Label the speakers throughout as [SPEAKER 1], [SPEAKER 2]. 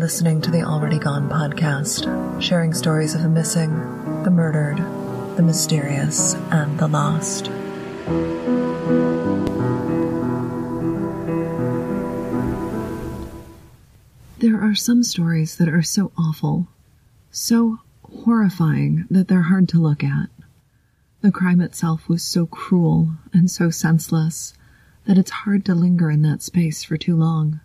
[SPEAKER 1] listening to the Already Gone podcast, sharing stories of the missing, the murdered, the mysterious, and the lost. There are some stories that are so awful, so horrifying that they're hard to look at. The crime itself was so cruel and so senseless that it's hard to linger in that space for too long.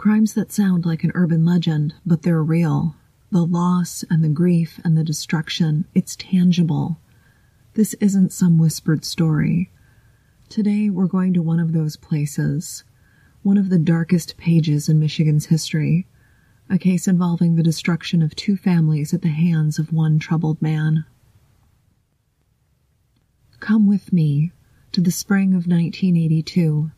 [SPEAKER 1] Crimes that sound like an urban legend, but they're real. The loss and the grief and the destruction, it's tangible. This isn't some whispered story. Today we're going to one of those places, one of the darkest pages in Michigan's history, a case involving the destruction of two families at the hands of one troubled man. Come with me to the spring of 1982,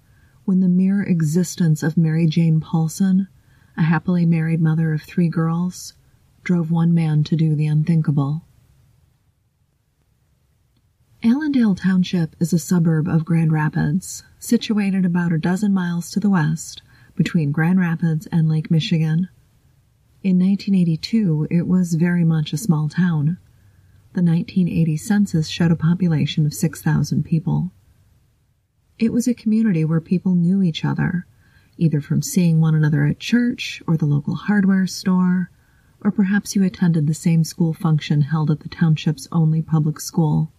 [SPEAKER 1] when the mere existence of Mary Jane Paulson, a happily married mother of three girls, drove one man to do the unthinkable. Allendale Township is a suburb of Grand Rapids, situated about a dozen miles to the west between Grand Rapids and Lake Michigan. In 1982, it was very much a small town. The 1980 census showed a population of 6,000 people. It was a community where people knew each other, either from seeing one another at church or the local hardware store, or perhaps you attended the same school function held at the township's only public school,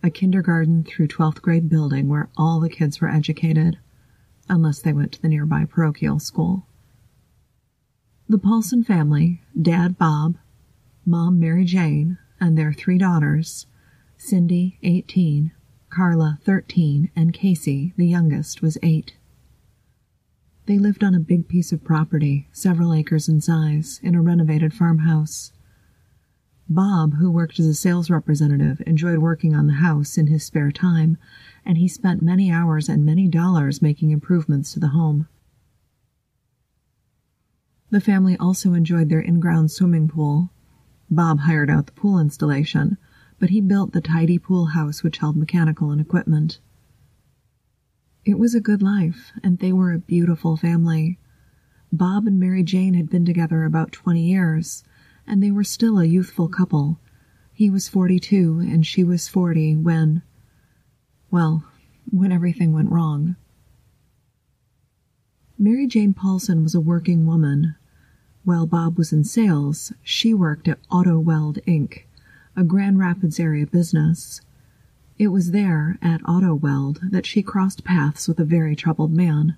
[SPEAKER 1] a kindergarten through 12th grade building where all the kids were educated, unless they went to the nearby parochial school. The Paulson family, Dad Bob, Mom Mary Jane, and their three daughters, Cindy, 18, Carla, 13, and Casey, the youngest, was 8. They lived on a big piece of property, several acres in size, in a renovated farmhouse. Bob, who worked as a sales representative, enjoyed working on the house in his spare time, and he spent many hours and many dollars making improvements to the home. The family also enjoyed their in ground swimming pool, Bob hired out the pool installation, but he built the tidy pool house which held mechanical and equipment. It was a good life, and they were a beautiful family. Bob and Mary Jane had been together about 20 years, and they were still a youthful couple. He was 42 and she was 40 when, well, when everything went wrong. Mary Jane Paulson was a working woman, while Bob was in sales, she worked at Auto Weld Inc., a Grand Rapids area business. It was there, at Auto Weld, that she crossed paths with a very troubled man,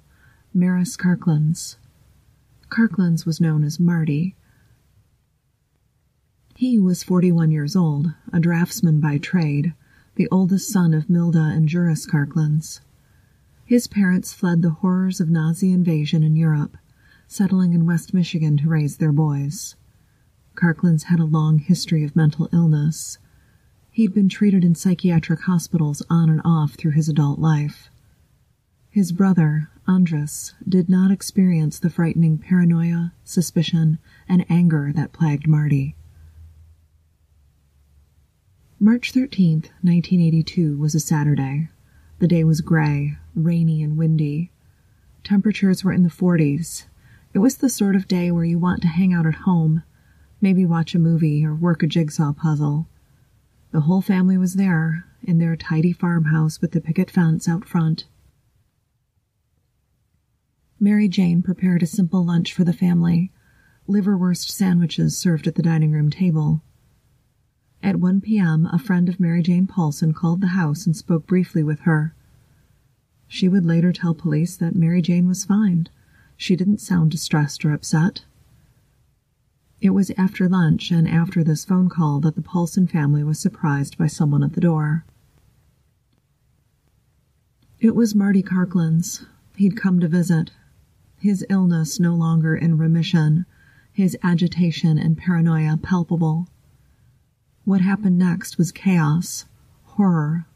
[SPEAKER 1] Maris Karklins. Karklins was known as Marty. He was 41 years old, a draftsman by trade, the oldest son of Milda and Juris Karklins. His parents fled the horrors of Nazi invasion in Europe settling in West Michigan to raise their boys. Karklins had a long history of mental illness. He'd been treated in psychiatric hospitals on and off through his adult life. His brother, Andres, did not experience the frightening paranoia, suspicion, and anger that plagued Marty. March 13th, 1982 was a Saturday. The day was gray, rainy, and windy. Temperatures were in the 40s, it was the sort of day where you want to hang out at home, maybe watch a movie or work a jigsaw puzzle. The whole family was there, in their tidy farmhouse with the picket fence out front. Mary Jane prepared a simple lunch for the family, liverwurst sandwiches served at the dining room table. At 1 p.m., a friend of Mary Jane Paulson called the house and spoke briefly with her. She would later tell police that Mary Jane was fine she didn't sound distressed or upset. It was after lunch and after this phone call that the Paulson family was surprised by someone at the door. It was Marty Karklins. He'd come to visit. His illness no longer in remission, his agitation and paranoia palpable. What happened next was chaos, horror.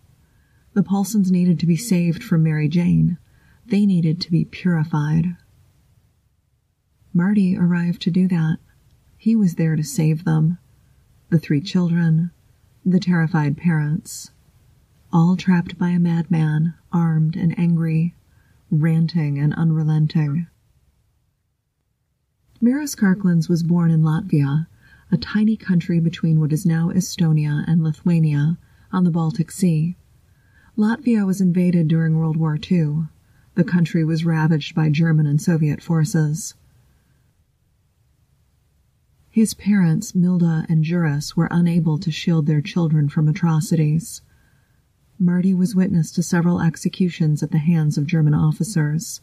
[SPEAKER 1] The Paulsons needed to be saved from Mary Jane. They needed to be purified. Marty arrived to do that. He was there to save them. The three children, the terrified parents, all trapped by a madman, armed and angry, ranting and unrelenting. Maris Karklins was born in Latvia, a tiny country between what is now Estonia and Lithuania on the Baltic Sea. Latvia was invaded during World War II. The country was ravaged by German and Soviet forces. His parents, Milda and Juris, were unable to shield their children from atrocities. Marty was witness to several executions at the hands of German officers.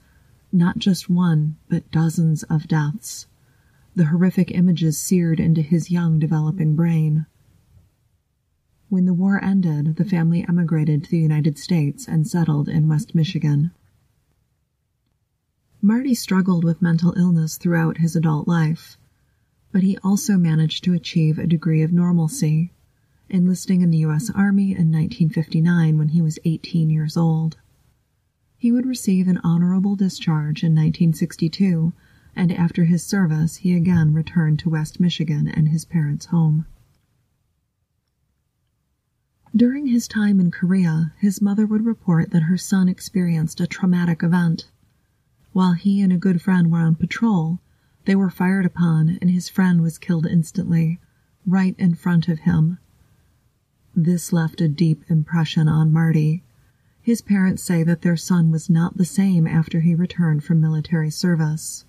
[SPEAKER 1] Not just one, but dozens of deaths. The horrific images seared into his young developing brain. When the war ended, the family emigrated to the United States and settled in West Michigan. Marty struggled with mental illness throughout his adult life, but he also managed to achieve a degree of normalcy, enlisting in the U.S. Army in 1959 when he was 18 years old. He would receive an honorable discharge in 1962 and after his service he again returned to West Michigan and his parents' home. During his time in Korea, his mother would report that her son experienced a traumatic event. While he and a good friend were on patrol, they were fired upon and his friend was killed instantly, right in front of him. This left a deep impression on Marty. His parents say that their son was not the same after he returned from military service.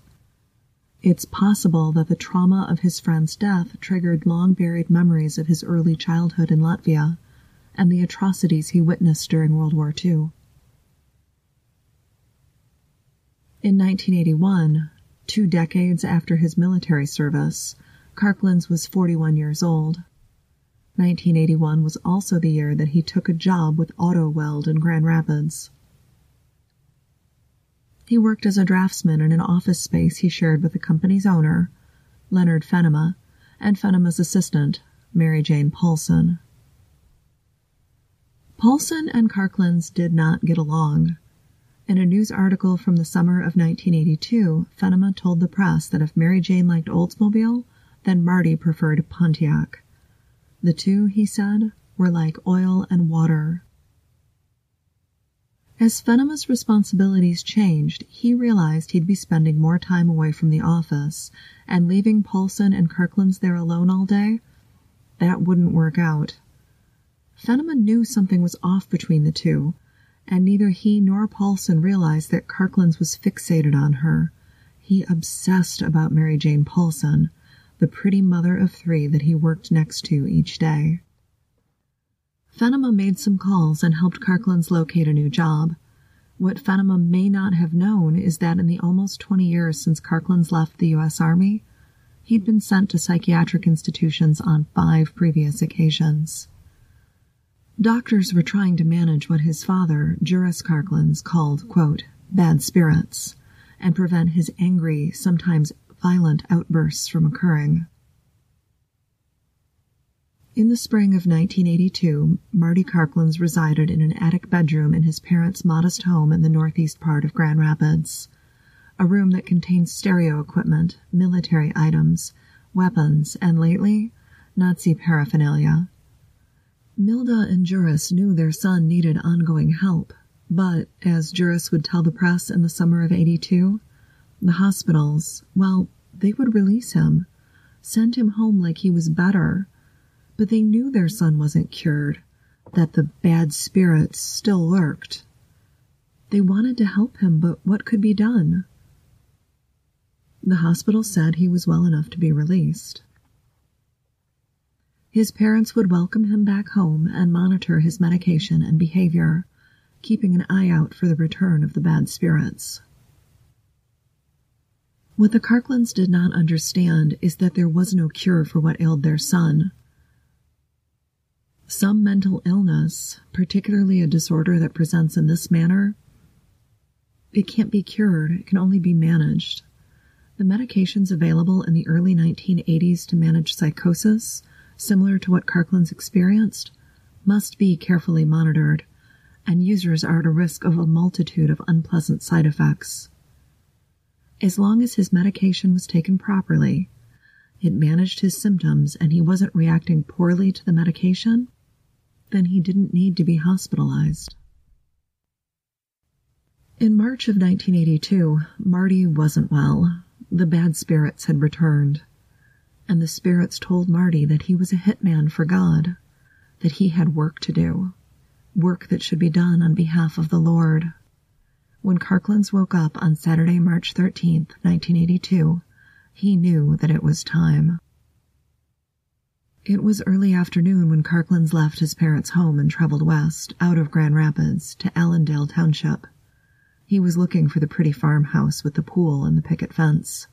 [SPEAKER 1] It's possible that the trauma of his friend's death triggered long buried memories of his early childhood in Latvia and the atrocities he witnessed during World War II. In 1981, two decades after his military service, Karklins was 41 years old. 1981 was also the year that he took a job with Auto Weld in Grand Rapids. He worked as a draftsman in an office space he shared with the company's owner, Leonard Fenema, and Fenema's assistant, Mary Jane Paulson. Paulson and Karklins did not get along. In a news article from the summer of 1982, Fenema told the press that if Mary Jane liked Oldsmobile, then Marty preferred Pontiac. The two, he said, were like oil and water. As Fenema's responsibilities changed, he realized he'd be spending more time away from the office, and leaving Paulson and Karklins there alone all day, that wouldn't work out. Fenema knew something was off between the two, and neither he nor Paulson realized that Karklins was fixated on her. He obsessed about Mary Jane Paulson, the pretty mother of three that he worked next to each day. Fenema made some calls and helped Karklins locate a new job. What Fenema may not have known is that in the almost 20 years since Karklins left the U.S. Army, he'd been sent to psychiatric institutions on five previous occasions. Doctors were trying to manage what his father, Juris Karklins, called, quote, bad spirits, and prevent his angry, sometimes violent outbursts from occurring. In the spring of 1982, Marty Karklins resided in an attic bedroom in his parents' modest home in the northeast part of Grand Rapids, a room that contained stereo equipment, military items, weapons, and lately, Nazi paraphernalia. Milda and Juris knew their son needed ongoing help, but, as Juris would tell the press in the summer of 82, the hospitals, well, they would release him, send him home like he was better but they knew their son wasn't cured, that the bad spirits still lurked. They wanted to help him, but what could be done? The hospital said he was well enough to be released. His parents would welcome him back home and monitor his medication and behavior, keeping an eye out for the return of the bad spirits. What the Karklins did not understand is that there was no cure for what ailed their son. Some mental illness, particularly a disorder that presents in this manner, it can't be cured, it can only be managed. The medications available in the early 1980s to manage psychosis, similar to what Karklins experienced, must be carefully monitored, and users are at a risk of a multitude of unpleasant side effects. As long as his medication was taken properly, it managed his symptoms and he wasn't reacting poorly to the medication, then he didn't need to be hospitalized. In March of 1982, Marty wasn't well. The bad spirits had returned, and the spirits told Marty that he was a hitman for God, that he had work to do, work that should be done on behalf of the Lord. When Karklins woke up on Saturday, March 13, 1982, he knew that it was time. It was early afternoon when Karklins left his parents' home and traveled west, out of Grand Rapids, to Allendale Township. He was looking for the pretty farmhouse with the pool and the picket fence.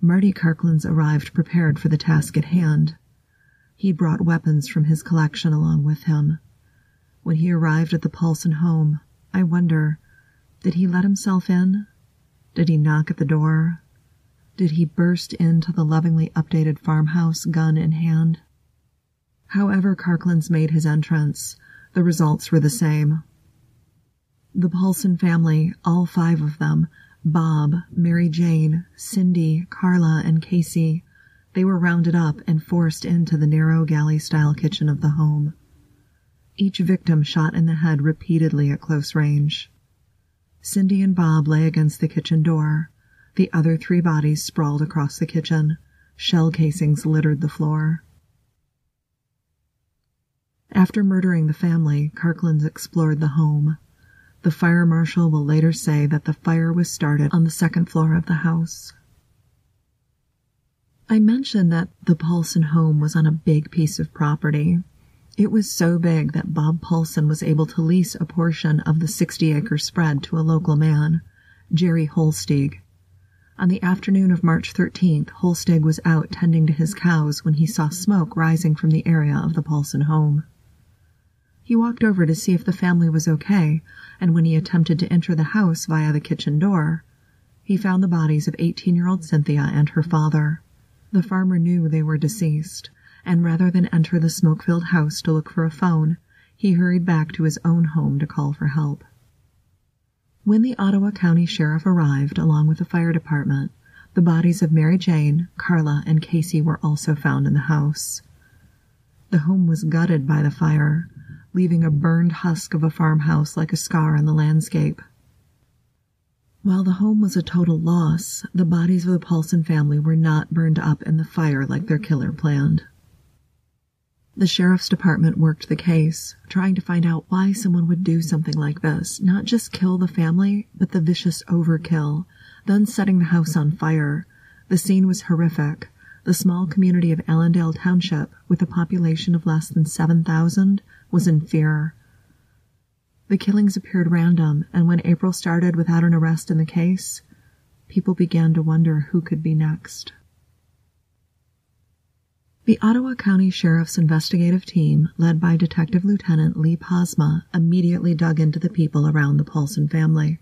[SPEAKER 1] Marty Karklins arrived prepared for the task at hand. He brought weapons from his collection along with him. When he arrived at the Paulson home, I wonder, did he let himself in? Did he knock at the door? Did he burst into the lovingly updated farmhouse, gun in hand? However Karklins made his entrance, the results were the same. The Paulson family, all five of them, Bob, Mary Jane, Cindy, Carla, and Casey, they were rounded up and forced into the narrow galley-style kitchen of the home. Each victim shot in the head repeatedly at close range. Cindy and Bob lay against the kitchen door, the other three bodies sprawled across the kitchen. Shell casings littered the floor. After murdering the family, Karklins explored the home. The fire marshal will later say that the fire was started on the second floor of the house. I mentioned that the Paulson home was on a big piece of property. It was so big that Bob Paulson was able to lease a portion of the 60 acre spread to a local man, Jerry Holstig. On the afternoon of March 13th, Holstig was out tending to his cows when he saw smoke rising from the area of the Paulson home. He walked over to see if the family was okay, and when he attempted to enter the house via the kitchen door, he found the bodies of 18 year old Cynthia and her father. The farmer knew they were deceased, and rather than enter the smoke filled house to look for a phone, he hurried back to his own home to call for help. When the Ottawa County Sheriff arrived, along with the fire department, the bodies of Mary Jane, Carla, and Casey were also found in the house. The home was gutted by the fire, leaving a burned husk of a farmhouse like a scar on the landscape. While the home was a total loss, the bodies of the Paulson family were not burned up in the fire like their killer planned. The sheriff's department worked the case, trying to find out why someone would do something like this, not just kill the family, but the vicious overkill, then setting the house on fire. The scene was horrific. The small community of Allendale Township, with a population of less than 7,000, was in fear. The killings appeared random, and when April started without an arrest in the case, people began to wonder who could be next. The Ottawa County Sheriff's investigative team, led by Detective Lieutenant Lee Posma, immediately dug into the people around the Paulson family.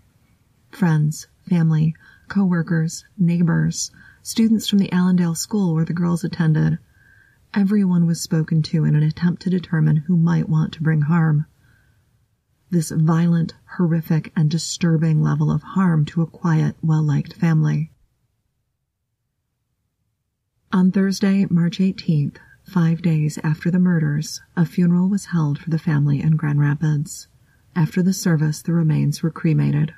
[SPEAKER 1] Friends, family, co-workers, neighbors, students from the Allendale school where the girls attended. Everyone was spoken to in an attempt to determine who might want to bring harm. This violent, horrific, and disturbing level of harm to a quiet, well-liked family. On Thursday, March 18th, five days after the murders, a funeral was held for the family in Grand Rapids. After the service, the remains were cremated.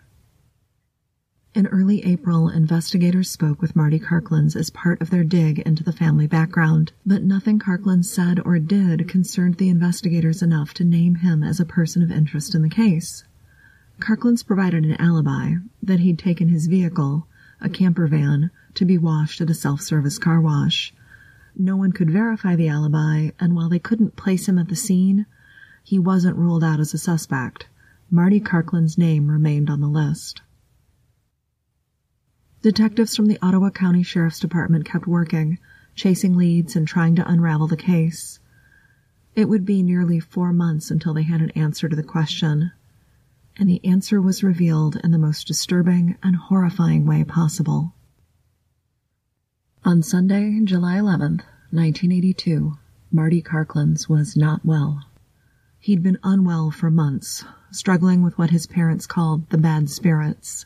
[SPEAKER 1] In early April, investigators spoke with Marty Karklins as part of their dig into the family background, but nothing Karklins said or did concerned the investigators enough to name him as a person of interest in the case. Karklins provided an alibi that he'd taken his vehicle, a camper van, to be washed at a self-service car wash. No one could verify the alibi, and while they couldn't place him at the scene, he wasn't ruled out as a suspect. Marty Karklin's name remained on the list. Detectives from the Ottawa County Sheriff's Department kept working, chasing leads and trying to unravel the case. It would be nearly four months until they had an answer to the question, and the answer was revealed in the most disturbing and horrifying way possible. On Sunday, July 11th, 1982, Marty Karklins was not well. He'd been unwell for months, struggling with what his parents called the bad spirits.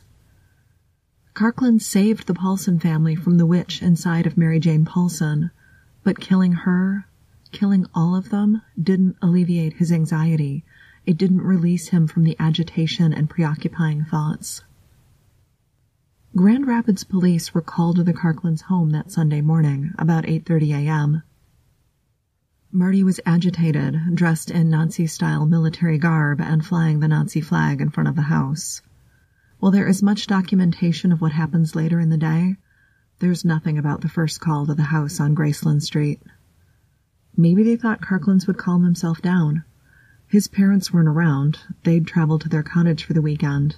[SPEAKER 1] Karklins saved the Paulson family from the witch inside of Mary Jane Paulson, but killing her, killing all of them, didn't alleviate his anxiety. It didn't release him from the agitation and preoccupying thoughts. Grand Rapids police were called to the Karklins' home that Sunday morning, about 8.30 a.m. Marty was agitated, dressed in Nazi-style military garb and flying the Nazi flag in front of the house. While there is much documentation of what happens later in the day, there's nothing about the first call to the house on Graceland Street. Maybe they thought Karklins would calm himself down. His parents weren't around. They'd traveled to their cottage for the weekend.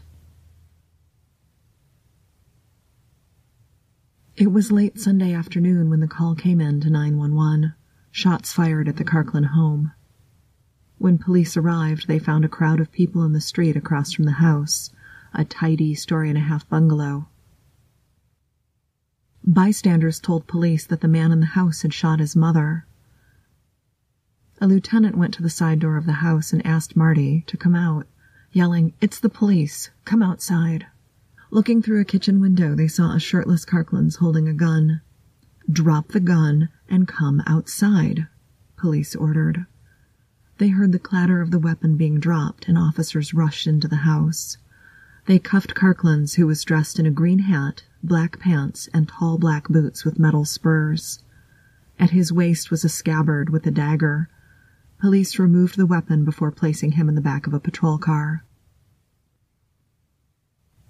[SPEAKER 1] It was late Sunday afternoon when the call came in to 911. Shots fired at the Karklin home. When police arrived, they found a crowd of people in the street across from the house, a tidy story and a half bungalow. Bystanders told police that the man in the house had shot his mother. A lieutenant went to the side door of the house and asked Marty to come out, yelling, It's the police! Come outside! Looking through a kitchen window, they saw a shirtless Karklins holding a gun. Drop the gun and come outside, police ordered. They heard the clatter of the weapon being dropped and officers rushed into the house. They cuffed Karklins, who was dressed in a green hat, black pants, and tall black boots with metal spurs. At his waist was a scabbard with a dagger. Police removed the weapon before placing him in the back of a patrol car.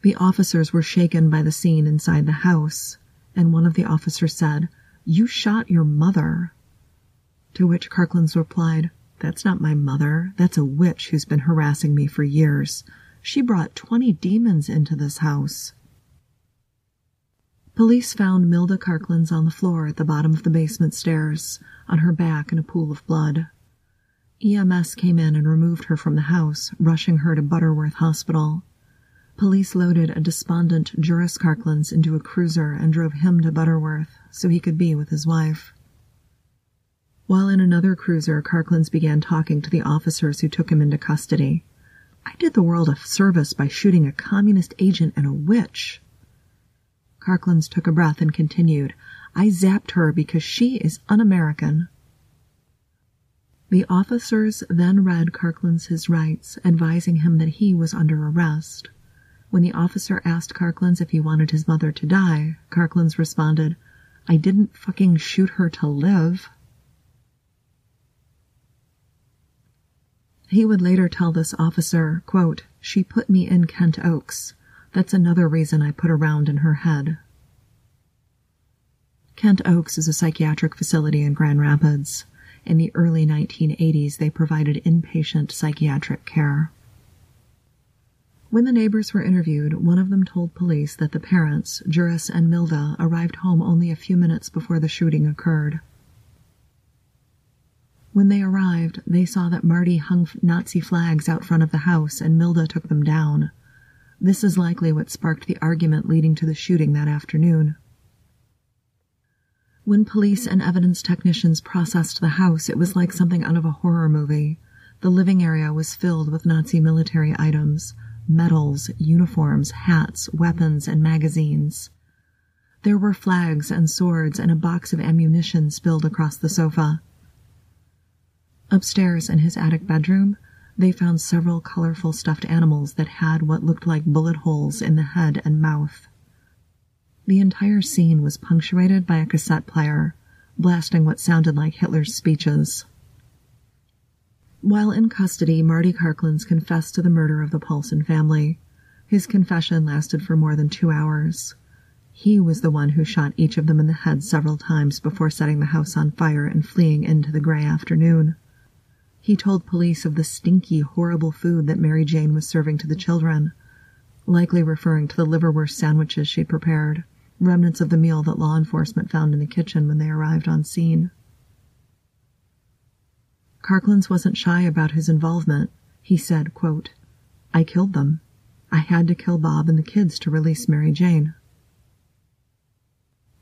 [SPEAKER 1] The officers were shaken by the scene inside the house, and one of the officers said, You shot your mother. To which Karklins replied, That's not my mother. That's a witch who's been harassing me for years. She brought 20 demons into this house. Police found Milda Karklins on the floor at the bottom of the basement stairs, on her back in a pool of blood. EMS came in and removed her from the house, rushing her to Butterworth Hospital. Police loaded a despondent Juris Karklins into a cruiser and drove him to Butterworth so he could be with his wife. While in another cruiser, Karklins began talking to the officers who took him into custody. I did the world a service by shooting a communist agent and a witch. Karklins took a breath and continued, I zapped her because she is un-American. The officers then read Karklins his rights, advising him that he was under arrest. When the officer asked Karklins if he wanted his mother to die, Karklins responded, I didn't fucking shoot her to live. He would later tell this officer, quote, She put me in Kent Oaks. That's another reason I put a round in her head. Kent Oaks is a psychiatric facility in Grand Rapids. In the early 1980s, they provided inpatient psychiatric care. When the neighbors were interviewed, one of them told police that the parents, Juris and Milda, arrived home only a few minutes before the shooting occurred. When they arrived, they saw that Marty hung Nazi flags out front of the house and Milda took them down. This is likely what sparked the argument leading to the shooting that afternoon. When police and evidence technicians processed the house, it was like something out of a horror movie. The living area was filled with Nazi military items medals, uniforms, hats, weapons, and magazines. There were flags and swords and a box of ammunition spilled across the sofa. Upstairs in his attic bedroom, they found several colorful stuffed animals that had what looked like bullet holes in the head and mouth. The entire scene was punctuated by a cassette player, blasting what sounded like Hitler's speeches. While in custody, Marty Karklins confessed to the murder of the Paulson family. His confession lasted for more than two hours. He was the one who shot each of them in the head several times before setting the house on fire and fleeing into the gray afternoon. He told police of the stinky, horrible food that Mary Jane was serving to the children, likely referring to the liverwurst sandwiches she prepared, remnants of the meal that law enforcement found in the kitchen when they arrived on scene. Karklins wasn't shy about his involvement. He said, quote, I killed them. I had to kill Bob and the kids to release Mary Jane.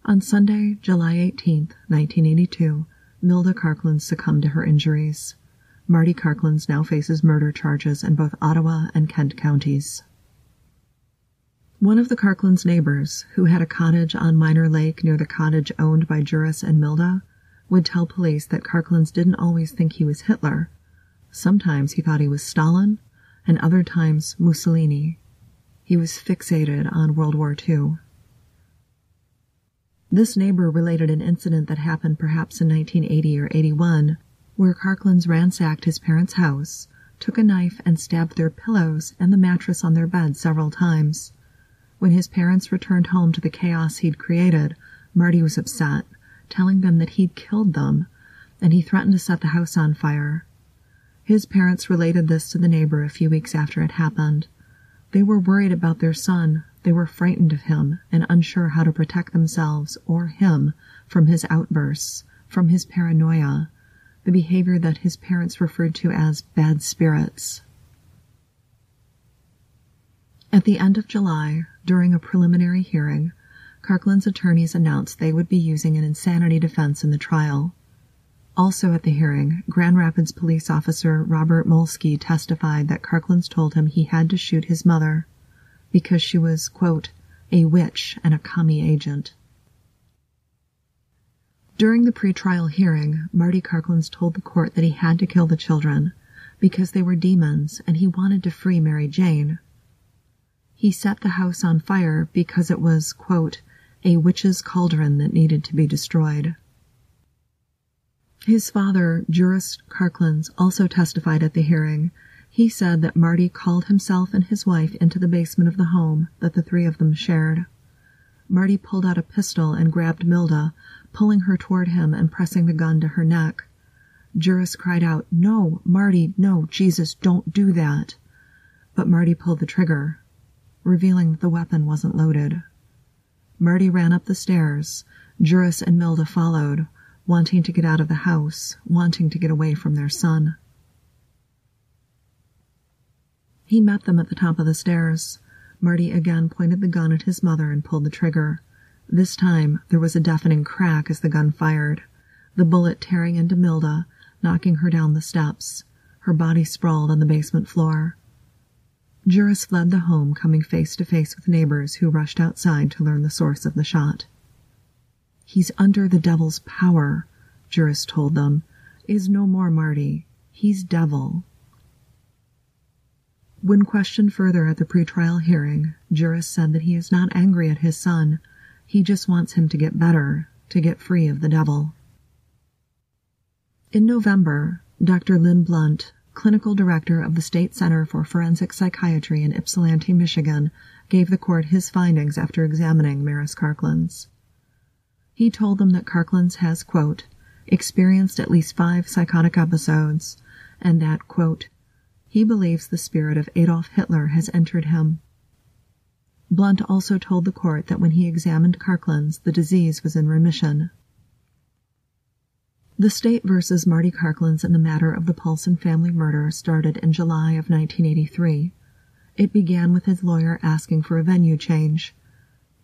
[SPEAKER 1] On Sunday, July 18, 1982, Milda Karklins succumbed to her injuries. Marty Karklins now faces murder charges in both Ottawa and Kent counties. One of the Karklins' neighbors, who had a cottage on Miner Lake near the cottage owned by Juris and Milda, would tell police that Karklins didn't always think he was Hitler. Sometimes he thought he was Stalin, and other times Mussolini. He was fixated on World War II. This neighbor related an incident that happened perhaps in 1980 or 81, where Karklins ransacked his parents' house, took a knife and stabbed their pillows and the mattress on their bed several times. When his parents returned home to the chaos he'd created, Marty was upset, telling them that he'd killed them, and he threatened to set the house on fire. His parents related this to the neighbor a few weeks after it happened. They were worried about their son, they were frightened of him and unsure how to protect themselves or him from his outbursts, from his paranoia, the behavior that his parents referred to as bad spirits. At the end of July, during a preliminary hearing, Karklin's attorneys announced they would be using an insanity defense in the trial. Also at the hearing, Grand Rapids police officer Robert Molsky testified that Karklins told him he had to shoot his mother because she was, quote, a witch and a commie agent. During the pretrial hearing, Marty Karklins told the court that he had to kill the children because they were demons and he wanted to free Mary Jane. He set the house on fire because it was, quote, a witch's cauldron that needed to be destroyed. His father, Juris Karklins, also testified at the hearing. He said that Marty called himself and his wife into the basement of the home that the three of them shared. Marty pulled out a pistol and grabbed Milda, pulling her toward him and pressing the gun to her neck. Juris cried out, No, Marty, no, Jesus, don't do that. But Marty pulled the trigger, revealing that the weapon wasn't loaded. Marty ran up the stairs. Juris and Milda followed, wanting to get out of the house, wanting to get away from their son. He met them at the top of the stairs. Marty again pointed the gun at his mother and pulled the trigger. This time there was a deafening crack as the gun fired, the bullet tearing into Milda, knocking her down the steps. Her body sprawled on the basement floor. Juris fled the home, coming face to face with neighbors who rushed outside to learn the source of the shot. He's under the devil's power, Juris told them. Is no more Marty. He's devil. When questioned further at the pretrial hearing, Juris said that he is not angry at his son. He just wants him to get better, to get free of the devil. In November, Dr. Lynn Blunt, clinical director of the State Center for Forensic Psychiatry in Ypsilanti, Michigan, gave the court his findings after examining Maris Karklins. He told them that Karklins has, quote, experienced at least five psychotic episodes, and that, quote, he believes the spirit of Adolf Hitler has entered him. Blunt also told the court that when he examined Karklins, the disease was in remission. The state versus Marty Karklins in the matter of the Paulson family murder started in July of 1983. It began with his lawyer asking for a venue change.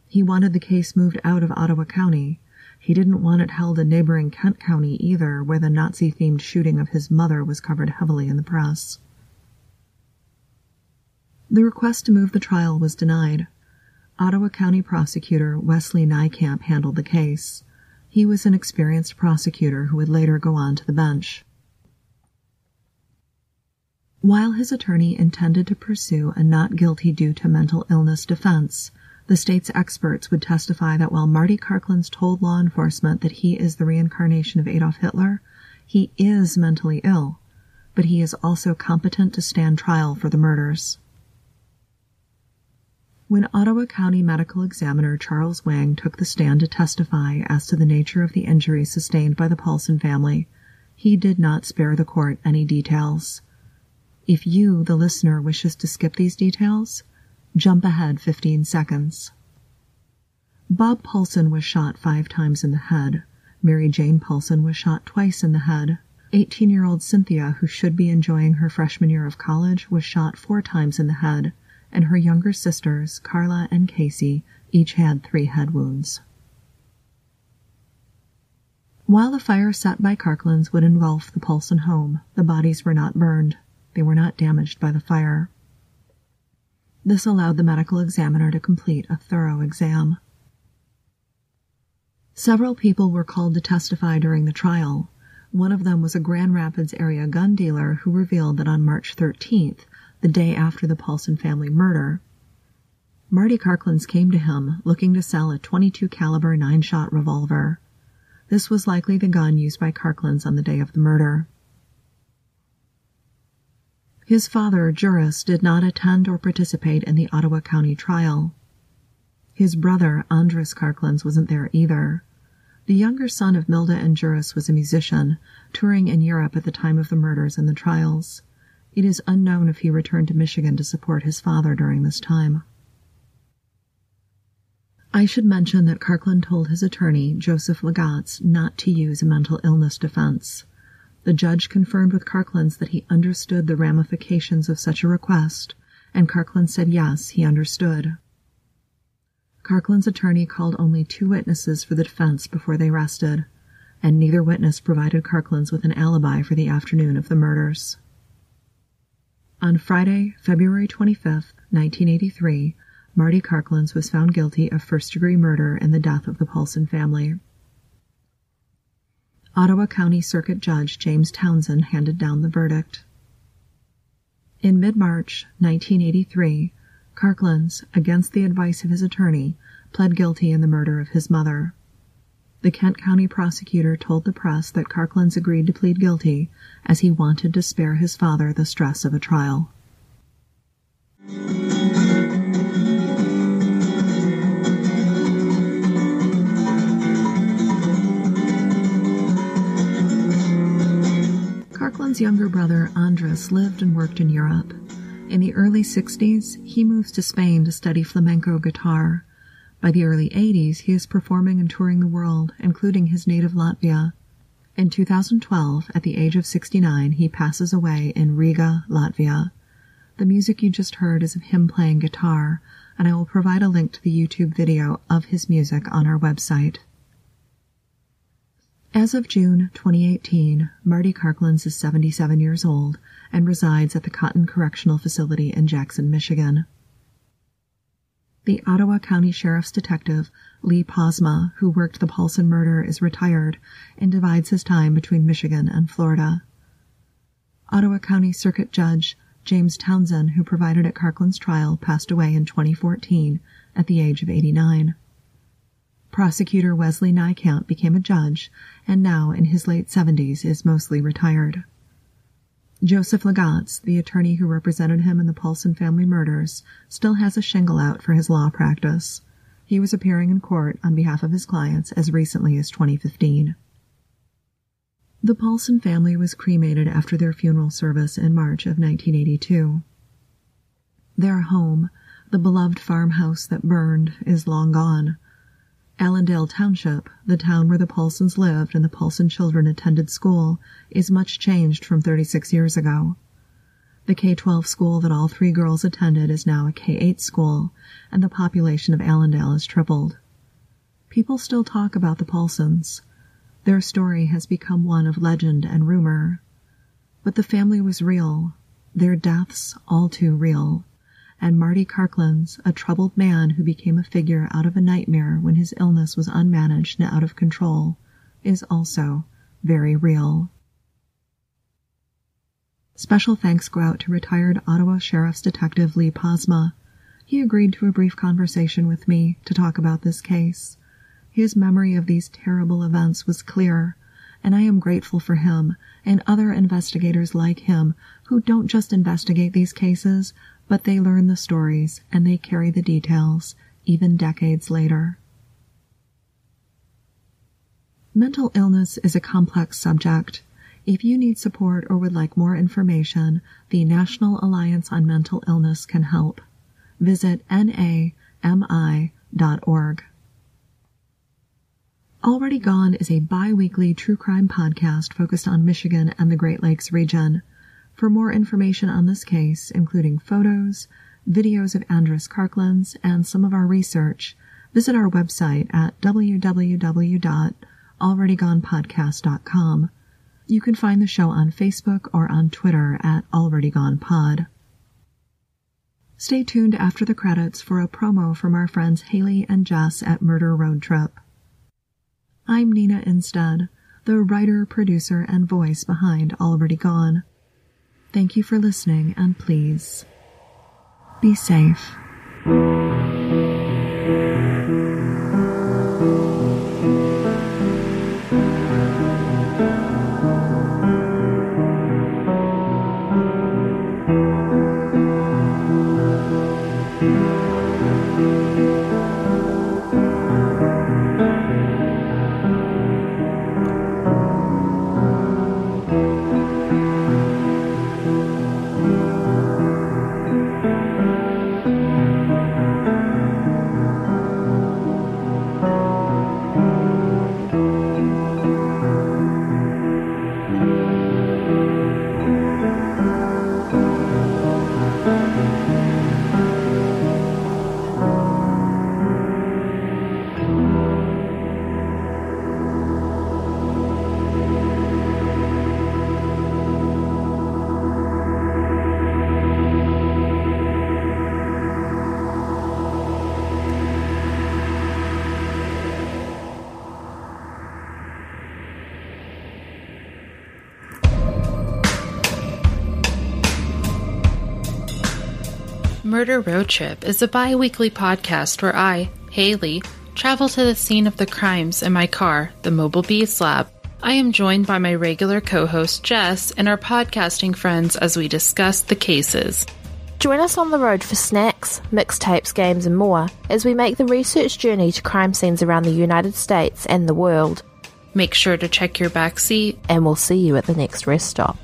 [SPEAKER 1] He wanted the case moved out of Ottawa County. He didn't want it held in neighboring Kent County either, where the Nazi themed shooting of his mother was covered heavily in the press. The request to move the trial was denied. Ottawa County prosecutor Wesley Nykamp handled the case. He was an experienced prosecutor who would later go on to the bench. While his attorney intended to pursue a not guilty due to mental illness defense, the state's experts would testify that while Marty Karklins told law enforcement that he is the reincarnation of Adolf Hitler, he is mentally ill, but he is also competent to stand trial for the murders. When Ottawa County Medical Examiner Charles Wang took the stand to testify as to the nature of the injuries sustained by the Paulson family, he did not spare the court any details. If you, the listener, wishes to skip these details, Jump ahead 15 seconds. Bob Paulson was shot five times in the head. Mary Jane Paulson was shot twice in the head. 18 year old Cynthia, who should be enjoying her freshman year of college, was shot four times in the head, and her younger sisters, Carla and Casey, each had three head wounds. While the fire set by Karklins would engulf the Paulson home, the bodies were not burned. They were not damaged by the fire. This allowed the medical examiner to complete a thorough exam. Several people were called to testify during the trial. One of them was a Grand Rapids area gun dealer who revealed that on March 13th, the day after the Paulson family murder, Marty Karklins came to him looking to sell a 22 caliber 9-shot revolver. This was likely the gun used by Karklins on the day of the murder. His father, Juris, did not attend or participate in the Ottawa County trial. His brother, Andres Karklins, wasn't there either. The younger son of Milda and Juris was a musician, touring in Europe at the time of the murders and the trials. It is unknown if he returned to Michigan to support his father during this time. I should mention that Karklin told his attorney, Joseph Lagatz, not to use a mental illness defense. The judge confirmed with Karklins that he understood the ramifications of such a request, and Karklin said yes, he understood. Karklin's attorney called only two witnesses for the defense before they rested, and neither witness provided Karklins with an alibi for the afternoon of the murders. On Friday, February 25, 1983, Marty Karklins was found guilty of first-degree murder in the death of the Paulson family. Ottawa County Circuit Judge James Townsend handed down the verdict. In mid-March 1983, Karklins, against the advice of his attorney, pled guilty in the murder of his mother. The Kent County prosecutor told the press that Karklins agreed to plead guilty as he wanted to spare his father the stress of a trial. Karklin's younger brother Andres lived and worked in Europe. In the early 60s, he moves to Spain to study flamenco guitar. By the early 80s, he is performing and touring the world, including his native Latvia. In 2012, at the age of 69, he passes away in Riga, Latvia. The music you just heard is of him playing guitar, and I will provide a link to the YouTube video of his music on our website. As of June 2018, Marty Karklins is 77 years old and resides at the Cotton Correctional Facility in Jackson, Michigan. The Ottawa County Sheriff's Detective, Lee Posma, who worked the Paulson murder, is retired and divides his time between Michigan and Florida. Ottawa County Circuit Judge James Townsend, who provided at Karklin's trial, passed away in 2014 at the age of 89. Prosecutor Wesley Nykamp became a judge and now, in his late 70s, is mostly retired. Joseph Lagatz, the attorney who represented him in the Paulson family murders, still has a shingle out for his law practice. He was appearing in court on behalf of his clients as recently as 2015. The Paulson family was cremated after their funeral service in March of 1982. Their home, the beloved farmhouse that burned, is long gone. Allendale Township, the town where the Paulsons lived and the Paulson children attended school, is much changed from 36 years ago. The K-12 school that all three girls attended is now a K-8 school, and the population of Allendale has tripled. People still talk about the Paulsons. Their story has become one of legend and rumor. But the family was real, their deaths all too real and Marty Karklins, a troubled man who became a figure out of a nightmare when his illness was unmanaged and out of control, is also very real. Special thanks go out to retired Ottawa Sheriff's Detective Lee Posma. He agreed to a brief conversation with me to talk about this case. His memory of these terrible events was clear, and I am grateful for him and other investigators like him who don't just investigate these cases, but they learn the stories and they carry the details, even decades later. Mental illness is a complex subject. If you need support or would like more information, the National Alliance on Mental Illness can help. Visit nami.org. Already Gone is a bi weekly true crime podcast focused on Michigan and the Great Lakes region. For more information on this case, including photos, videos of Andres Karklins, and some of our research, visit our website at www.alreadygonepodcast.com. You can find the show on Facebook or on Twitter at alreadygonepod. Stay tuned after the credits for a promo from our friends Haley and Jess at Murder Road Trip. I'm Nina Innsted, the writer, producer, and voice behind Already Gone. Thank you for listening, and please be safe.
[SPEAKER 2] Murder Road Trip is a bi weekly podcast where I, Haley, travel to the scene of the crimes in my car, the Mobile Bees Lab. I am joined by my regular co host Jess and our podcasting friends as we discuss the cases.
[SPEAKER 3] Join us on the road for snacks, mixtapes, games, and more as we make the research journey to crime scenes around the United States and the world.
[SPEAKER 2] Make sure to check your back seat,
[SPEAKER 3] and we'll see you at the next rest stop.